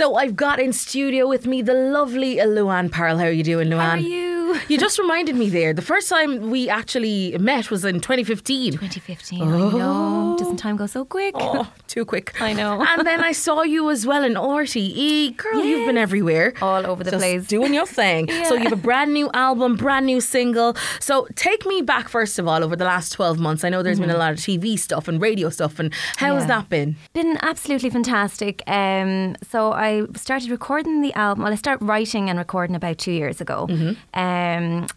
So I've got in studio with me the lovely Luan Parle. How are you doing, Luan? How are you? You just reminded me there. The first time we actually met was in 2015. 2015. I know. Doesn't time go so quick? Oh, too quick. I know. And then I saw you as well in RTE. Girl, you've been everywhere. All over the Just place. Doing your thing. So you have a brand new album, brand new single. So take me back, first of all, over the last 12 months. I know there's been a lot of TV stuff and radio stuff. And how has Mm-hmm. That been? Been absolutely fantastic. Um, so I started recording the album. Well, I started writing and recording about two years ago. Um,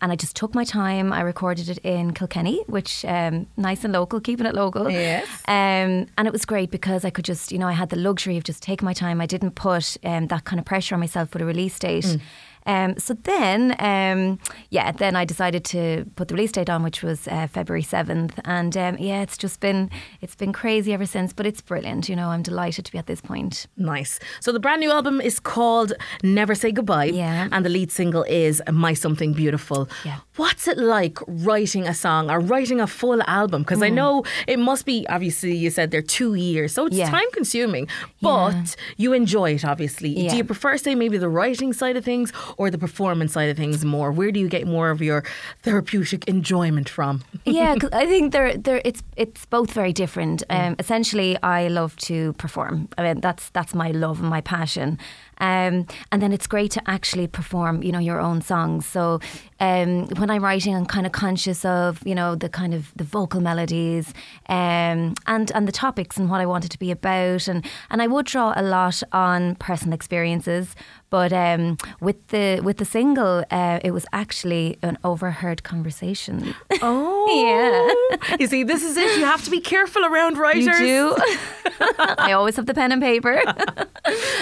and I just took my time. I recorded it in Kilkenny, which um, nice and local, keeping it local. Yes. Um, and it was great because I could just, you know, I had the luxury of just taking my time. I didn't put um, that kind of pressure on myself with a release date. Um, so then, um, yeah, then I decided to put the release date on, which was uh, February seventh, and um, yeah, it's just been it's been crazy ever since. But it's brilliant, you know. I'm delighted to be at this point. Nice. So the brand new album is called Never Say Goodbye. Yeah. And the lead single is My Something Beautiful. Yeah. What's it like writing a song or writing a full album? Because I know it must be, obviously, you said they're two years, so it's Yeah. time consuming, but you enjoy it, obviously. Do you prefer, say, maybe the writing side of things or the performance side of things more? Where do you get more of your therapeutic enjoyment from? yeah, 'cause I think they're, they're, it's it's both very different. Um, essentially, I love to perform. I mean, that's that's my love and my passion. Um, and then it's great to actually perform, you know, your own songs. So um, when I'm writing, I'm kind of conscious of, you know, the kind of the vocal melodies um, and and the topics and what I want it to be about. And and I would draw a lot on personal experiences. But um, with the with the single, uh, it was actually an overheard conversation. Oh. yeah. You see, this is it. You have to be careful around writers. You do. I always have the pen and paper.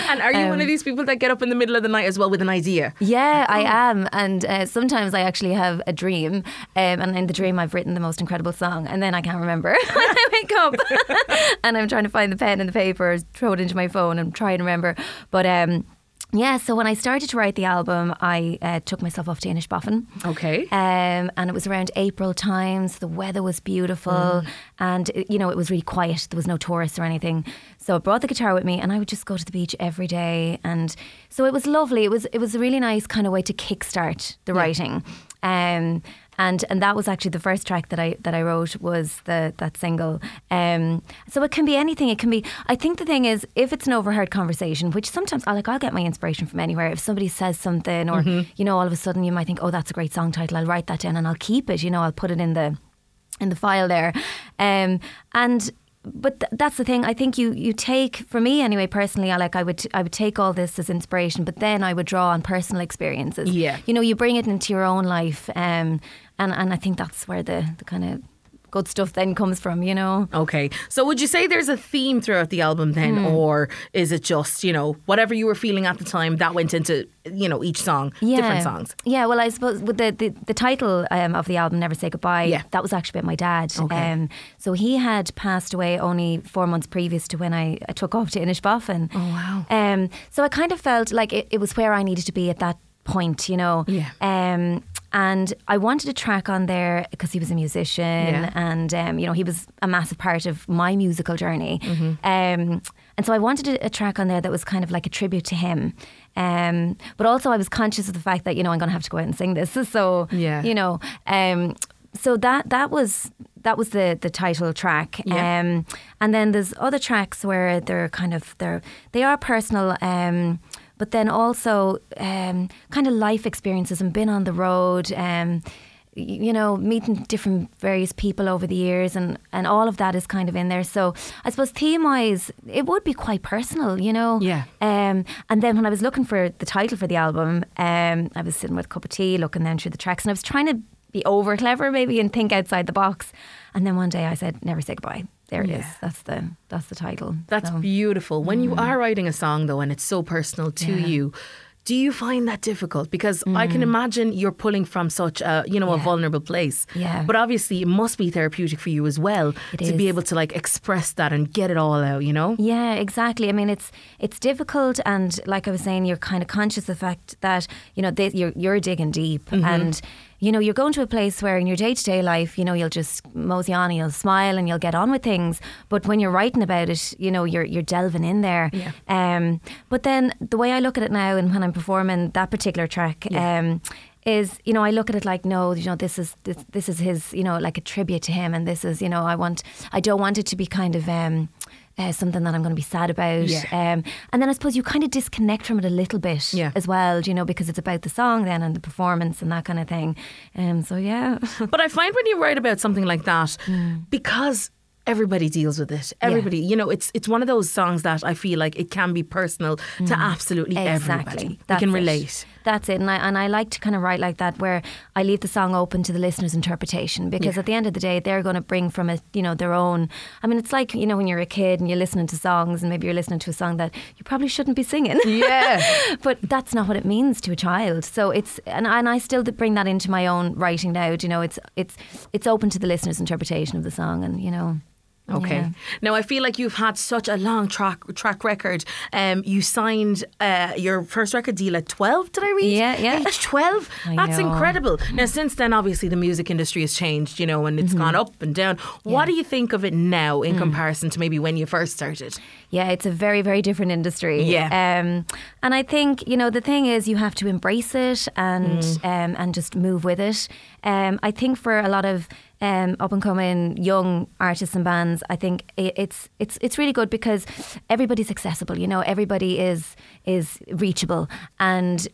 And are you one of these people that get up in the middle of the night as well with an idea? Yeah, I am. And uh, sometimes I actually have a dream. Um, and in the dream, I've written the most incredible song. And then I can't remember when I wake up. and I'm trying to find the pen and the paper, throw it into my phone and try and remember. But um, yeah, so when I started to write the album, I uh, took myself off to Inishbofin. Okay. Um, and it was around April times. The weather was beautiful, and it- you know it was really quiet. There was no tourists or anything. So I brought the guitar with me, and I would just go to the beach every day. And so it was lovely. It was it was a really nice kind of way to kickstart the writing. Um, and and that was actually the first track that I that I wrote was the that single. Um, so it can be anything. It can be. I think the thing is, if it's an overheard conversation, which sometimes I like, I'll get my inspiration from anywhere. If somebody says something, or you know, all of a sudden you might think, oh, that's a great song title. I'll write that down and I'll keep it. You know, I'll put it in the in the file there. Um, and but th- that's the thing. I think you you take for me anyway. Personally, I like I would I would take all this as inspiration, but then I would draw on personal experiences. Yeah. you know, you bring it into your own life, um, and and I think that's where the the kind of good stuff then comes from. You know. Okay. So would you say there's a theme throughout the album then, Hmm. or is it just, you know, whatever you were feeling at the time that went into, you know, each song, different songs? Yeah, well, I suppose with the the, the title um, of the album, "Never Say Goodbye," Yeah. that was actually about my dad. Okay. Um, so he had passed away only four months previous to when I, I took off to Inishbofin. Oh, wow. Um, so I kind of felt like it, it was where I needed to be at that point, you know. Yeah. Um, and I wanted a track on there because he was a musician, Yeah. and um, you know he was a massive part of my musical journey. Mm-hmm. Um, and so I wanted a, a track on there that was kind of like a tribute to him. Um, but also I was conscious of the fact that you know I'm going to have to go out and sing this. So Yeah. you know, um, so that that was that was the the title track. Yeah. Um, and then there's other tracks where they're kind of they're they are personal. But then also um, kind of life experiences and been on the road. Um, you know, meeting different various people over the years, and, and all of that is kind of in there. So I suppose theme wise, it would be quite personal, you know. Yeah. Um, and then when I was looking for the title for the album, um, I was sitting with a cup of tea, looking down through the tracks, and I was trying to be over clever maybe and think outside the box. And then one day I said, "Never say goodbye." There it is. Yeah. That's the that's the title. That's So- beautiful. When you mm. are writing a song, though, and it's so personal to Yeah. you, do you find that difficult? Because I can mm. imagine you're pulling from such a, you know, a vulnerable place. Yeah. But obviously, it must be therapeutic for you as well It to be able to like express that and get it all out. You know. Yeah, exactly. I mean, it's it's difficult, and like I was saying, you're kind of conscious of the fact that you know they, you're you're digging deep, mm-hmm. and you know, you're going to a place where in your day to day life, you know, you'll just mosey on, and you'll smile, and you'll get on with things. But when you're writing about it, you know, you're you're delving in there. Yeah. Um, but then the way I look at it now, and when I'm performing that particular track, Yeah. um, is you know I look at it like no, you know, this is this, this is his, you know, like a tribute to him, and this is you know I want I don't want it to be kind of. Um, uh, something that I'm going to be sad about, Yeah. um, and then I suppose you kind of disconnect from it a little bit Yeah. as well, you know, because it's about the song then and the performance and that kind of thing. Um, so yeah, But I find when you write about something like that, Mm. because everybody deals with it. Everybody, you know, it's it's one of those songs that I feel like it can be personal to absolutely everybody. We Mm. That's can it. That's it. And I, and I like to kind of write like that where I leave the song open to the listener's interpretation because Yeah. at the end of the day, they're going to bring from it, you know, their own. I mean, it's like, you know, when you're a kid and you're listening to songs and maybe you're listening to a song that you probably shouldn't be singing. Yeah. but that's not what it means to a child. So it's, and, and I still bring that into my own writing now. You know, it's, it's, it's open to the listener's interpretation of the song and, you know. Okay. yeah. Now I feel like you've had such a long track track record. Um, you signed uh, your first record deal at twelve. Did I read? Yeah, yeah. Age twelve. I That's know. incredible. Now since then, obviously the music industry has changed. You know, and it's gone up and down. What do you think of it now in comparison to maybe when you first started? Yeah, it's a very, very different industry. Yeah. Um, and I think, you know, the thing is you have to embrace it and um, and just move with it. Um, I think for a lot of um, up and coming young artists and bands, I think i it's it's it's really good because everybody's accessible. You know, everybody is is reachable, and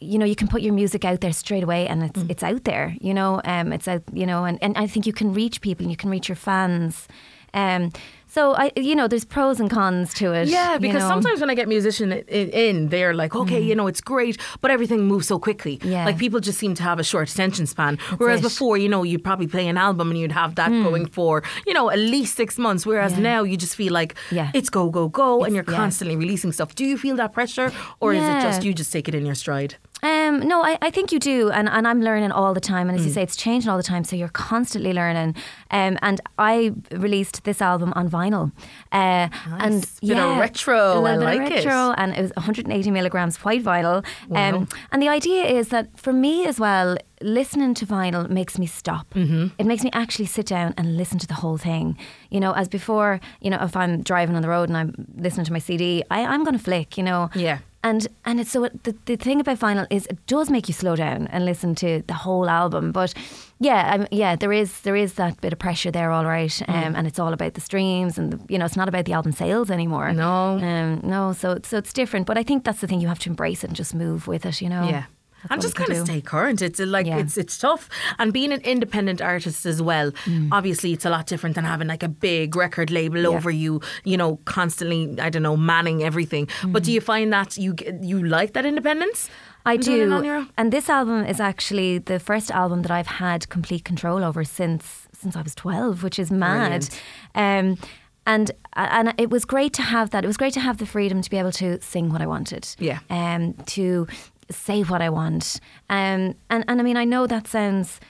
you know you can put your music out there straight away, and it's it's out there. You know, um, it's out. You know, and, and I think you can reach people, and you can reach your fans. Um, so I, you know, there's pros and cons to it. Yeah, you because know. sometimes when I get musician in, in, they're like, okay, mm. you know, it's great, but everything moves so quickly. Yeah. Like people just seem to have a short attention span. Whereas it. before, you know, you'd probably play an album and you'd have that mm. going for, you know, at least six months. Whereas Yeah. now you just feel like Yeah. it's go, go, go, and you're constantly releasing stuff. Do you feel that pressure, or is it just you just take it in your stride? Um, no, I, I think you do, and, and I'm learning all the time. And as you Mm. say, it's changing all the time, so you're constantly learning. Um, and I released this album on vinyl, uh, and Bit of retro, a little I bit like of it. and it was 180 milligrams white vinyl. Wow. Um, and the idea is that for me as well, listening to vinyl makes me stop. Mm-hmm. It makes me actually sit down and listen to the whole thing. You know, as before, you know, if I'm driving on the road and I'm listening to my CD, I, I'm going to flick. You know, Yeah. And and it's so the the thing about vinyl is it does make you slow down and listen to the whole album. But yeah, um, yeah, there is there is that bit of pressure there, all right. Um, Mm. and it's all about the streams and the, you know it's not about the album sales anymore. No. um, no. So so it's different. But I think that's the thing you have to embrace it and just move with it. You know. Yeah. And just kind of stay current. It's like Yeah. it's it's tough, and being an independent artist as well. Mm. Obviously, it's a lot different than having like a big record label over you. You know, constantly I don't know manning everything. But do you find that you you like that independence? Mm. I Doing it on do. And this album is actually the first album that I've had complete control over since since I was 12, which is mad. Um, and and it was great to have that. It was great to have the freedom to be able to sing what I wanted. Yeah. Um, to say what I want. Um, and and I mean I know that sounds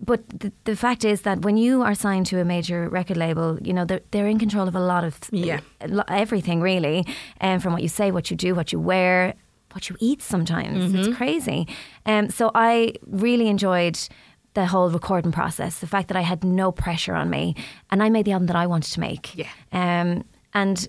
but the, the fact is that when you are signed to a major record label, you know they're they're in control of a lot of Yeah. everything really, um, from what you say, what you do, what you wear, what you eat. Sometimes Mm-hmm. it's crazy. Um, so I really enjoyed the whole recording process. The fact that I had no pressure on me, and I made the album that I wanted to make. Yeah. Um, and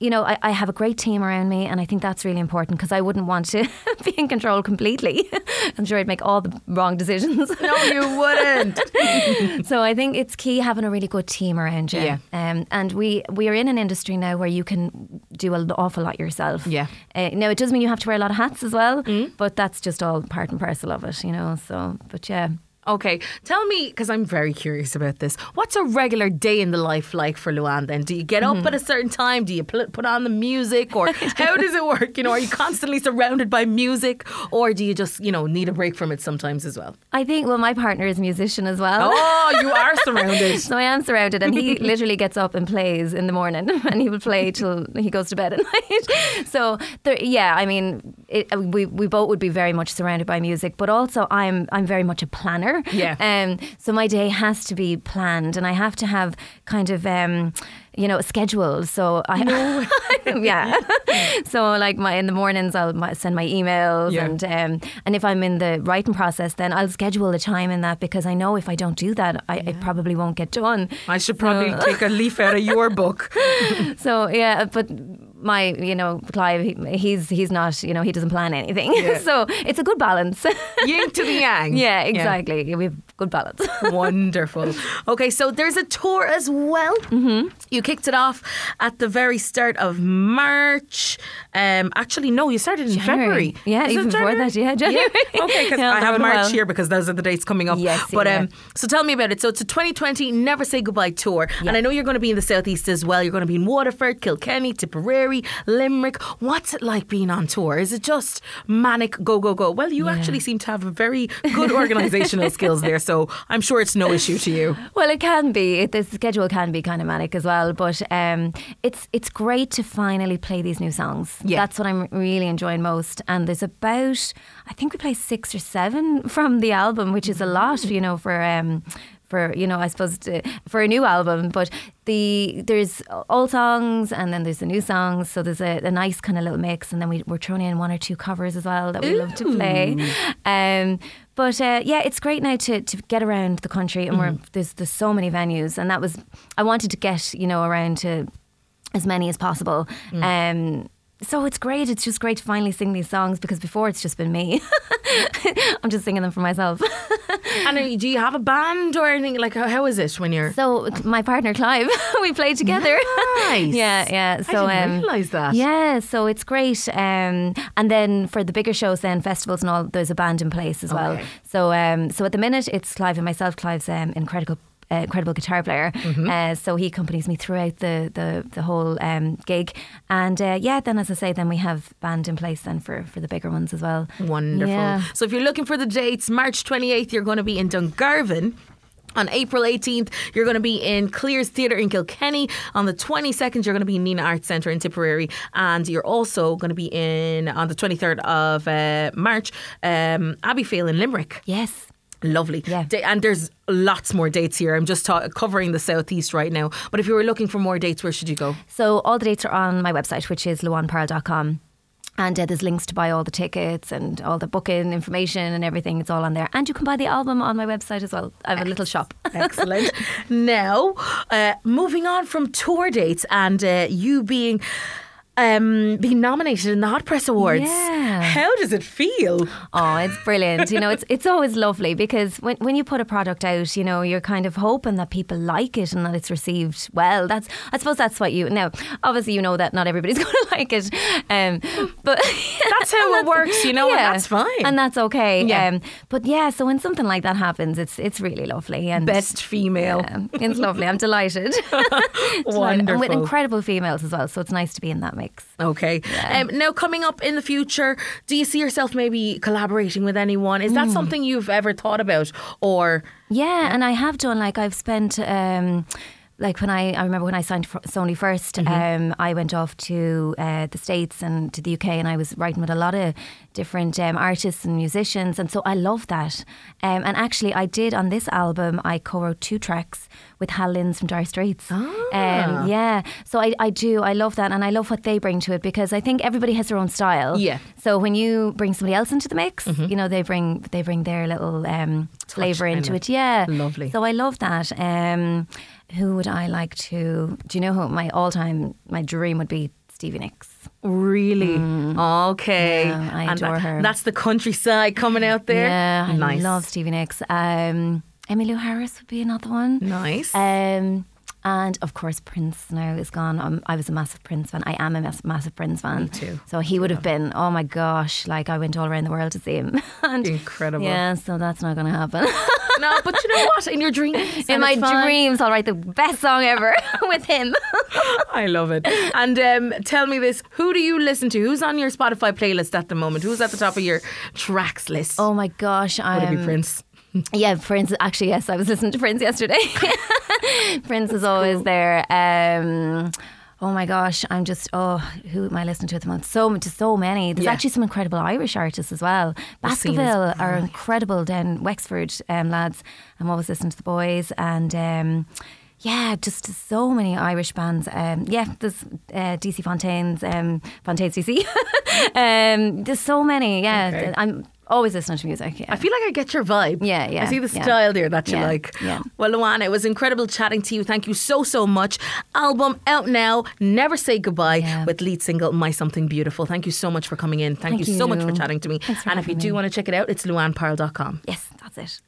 you know, I, I have a great team around me, and I think that's really important because I wouldn't want to be in control completely. I'm sure I'd make all the wrong decisions. No, you wouldn't. so I think it's key having a really good team around you. Yeah. Um, and we we are in an industry now where you can do an awful lot yourself. Yeah. Uh, now it does mean you have to wear a lot of hats as well, but that's just all part and parcel of it, you know. So, but yeah. Okay, tell me because I'm very curious about this. What's a regular day in the life like for Luan? Then, do you get Mm-hmm. up at a certain time? Do you put on the music, or how does it work? You know, are you constantly surrounded by music, or do you just you know need a break from it sometimes as well? I think well, my partner is a musician as well. Oh, you are surrounded. So I am surrounded, and he literally gets up and plays in the morning, and he will play till he goes to bed at night. So there, yeah, I mean, it, uh, we we both would be very much surrounded by music, but also I'm I'm very much a planner. Yeah. Um. So my day has to be planned, and I have to have kind of um you know, a schedule. So I, yeah. so like my in the mornings, I'll my, send my emails, Yeah. and um, and if I'm in the writing process, then I'll schedule the time in that because I know if I don't do that, I it probably won't get done. I should probably take a leaf out of your book. So yeah, but my you know Clive, he, he's he's not you know he doesn't plan anything. Yeah. so it's a good balance. Yin to the yang. yeah, exactly. We have good balance. Wonderful. Okay, so there's a tour as well. Mm-hmm. You kicked it off at the very start of March. Um, actually, no, you started in January. February. Yeah, Is even before that, yeah, January. Okay, because Yeah, I have March while. here because those are the dates coming up. Yes, But yeah. um, so tell me about it. So it's a 2020 Never Say Goodbye tour, and I know you're going to be in the southeast as well. You're going to be in Waterford, Kilkenny, Tipperary, Limerick. What's it like being on tour? Is it just manic go go go? Well, you actually seem to have a very good organisational skills there, so I'm sure it's no issue to you. Well, it can be. It, the schedule can be kind of manic as well, but um, it's it's great to finally play these new songs. Yeah. That's what I'm really enjoying most. And there's about, I think we play six or seven from the album, which is a lot, you know, for. Um, for you know, I suppose to, for a new album, but the there's old songs and then there's the new songs, so there's a, a nice kind of little mix, and then we, we're throwing in one or two covers as well that we love to play. Um, but uh, yeah, it's great now to, to get around the country, and we're there's there's so many venues, and that was I wanted to get you know around to as many as possible. Um, so it's great. It's just great to finally sing these songs because before it's just been me. I'm just singing them for myself. And do you have a band or anything? Like, how, how is it when you're. so my partner Clive, we play together. Nice. yeah, yeah. So I didn't um, realise that. Yeah, so it's great. Um, and then for the bigger shows, then festivals and all, there's a band in place as well. So um, so at the minute, it's Clive and myself. Clive's um, incredible. Uh, incredible guitar player, Mm-hmm. uh, so he accompanies me throughout the the, the whole um, gig, and uh, yeah, then as I say, then we have band in place then for, for the bigger ones as well. Wonderful. Yeah. So if you're looking for the dates, March 28th, you're going to be in Dungarvan. On April 18th, you're going to be in Cleere's Theatre in Kilkenny. On the 22nd, you're going to be in Nenagh Arts Centre in Tipperary. And you're also going to be in, on the 23rd of uh, March, um, in Limerick. Yes. Lovely. Yeah. And there's lots more dates here. I'm just ta- covering the southeast right now. But if you were looking for more dates, where should you go? So all the dates are on my website, which is luanparle.com. And uh, there's links to buy all the tickets and all the booking information and everything. It's all on there. And you can buy the album on my website as well. I have a little shop. Excellent. now, uh, moving on from tour dates and uh, you being um, being nominated in the Hot Press Awards. Yeah. How does it feel? Oh, it's brilliant. You know, it's it's always lovely because when, when you put a product out, you know, you're kind of hoping that people like it and that it's received well. That's I suppose that's what you now. Obviously, you know that not everybody's going to like it, um, but That's how it works, you know, and that's fine. and that's okay. Yeah. Um, but yeah, so when something like that happens, it's it's really lovely and Best female. Yeah, it's lovely. I'm delighted. Delighted. And with incredible females as well, so it's nice to be in that mix. Okay. Um, now, coming up in the future, do you see yourself maybe collaborating with anyone? Is that Hmm. something you've ever thought about? Or Yeah, and I have done like I've spent um like when I, I remember when I signed for Sony 1st um, I went off to uh, the States and to the UK, and I was writing with a lot of different um, artists and musicians, and so I love that. Um, and actually, I did on this album, I co-wrote two tracks with Hal Lindes from Dire Straits. Um, yeah, so I, I do, I love that, and I love what they bring to it because I think everybody has their own style. Yeah. So when you bring somebody else into the mix, you know they bring they bring their little um, flavour into it. Yeah, Lovely. So I love that. Who would I like to? Do you know who my all time my dream would be? Stevie Nicks. really? Okay. Yeah, I And adore that- her. That's the countryside coming out there. Yeah, I love Stevie Nicks. Um, Emmylou Harris would be another one. Nice. Um, and of course, Prince now is gone. Um, I was a massive Prince fan. I am a mass- massive Prince fan. Me too. So he would have been, oh my gosh, like I went all around the world to see him. and Incredible. Yeah, so that's not going to happen. no, but you know what? In your dreams, In my dreams, I'll write the best song ever with him. I love it. And um, tell me this: Who do you listen to? Who's on your Spotify playlist at the moment? Who's at the top of your tracks list? oh my gosh, Would it I'm be Prince? Yeah, Prince. Actually, yes, I was listening to Prince yesterday. Prince is always there. Um, oh my gosh, I'm just oh, who am I listening to at the moment? So just so many. There's Yeah. actually some incredible Irish artists as well. The scene is Baskerville are incredible down Wexford um, lads. I'm always listening to the boys and. Um, yeah, just so many Irish bands. Um, yeah, there's uh, DC Fontaines, um, Fontaines DC. um, there's so many. Yeah, Okay. I'm Always listening to music. Yeah. I feel like I get your vibe. Yeah, yeah. I see the style there that you like. Yeah. Well, Luana, it was incredible chatting to you. Thank you so, so much. Album out now, Never Say Goodbye with lead single My Something Beautiful. Thank you so much for coming in. Thank, Thank you, you, so much for chatting to me. And if you do me. want to check it out, it's luanparle.com. Yes, that's it.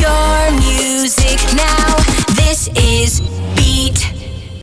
Your music now. This is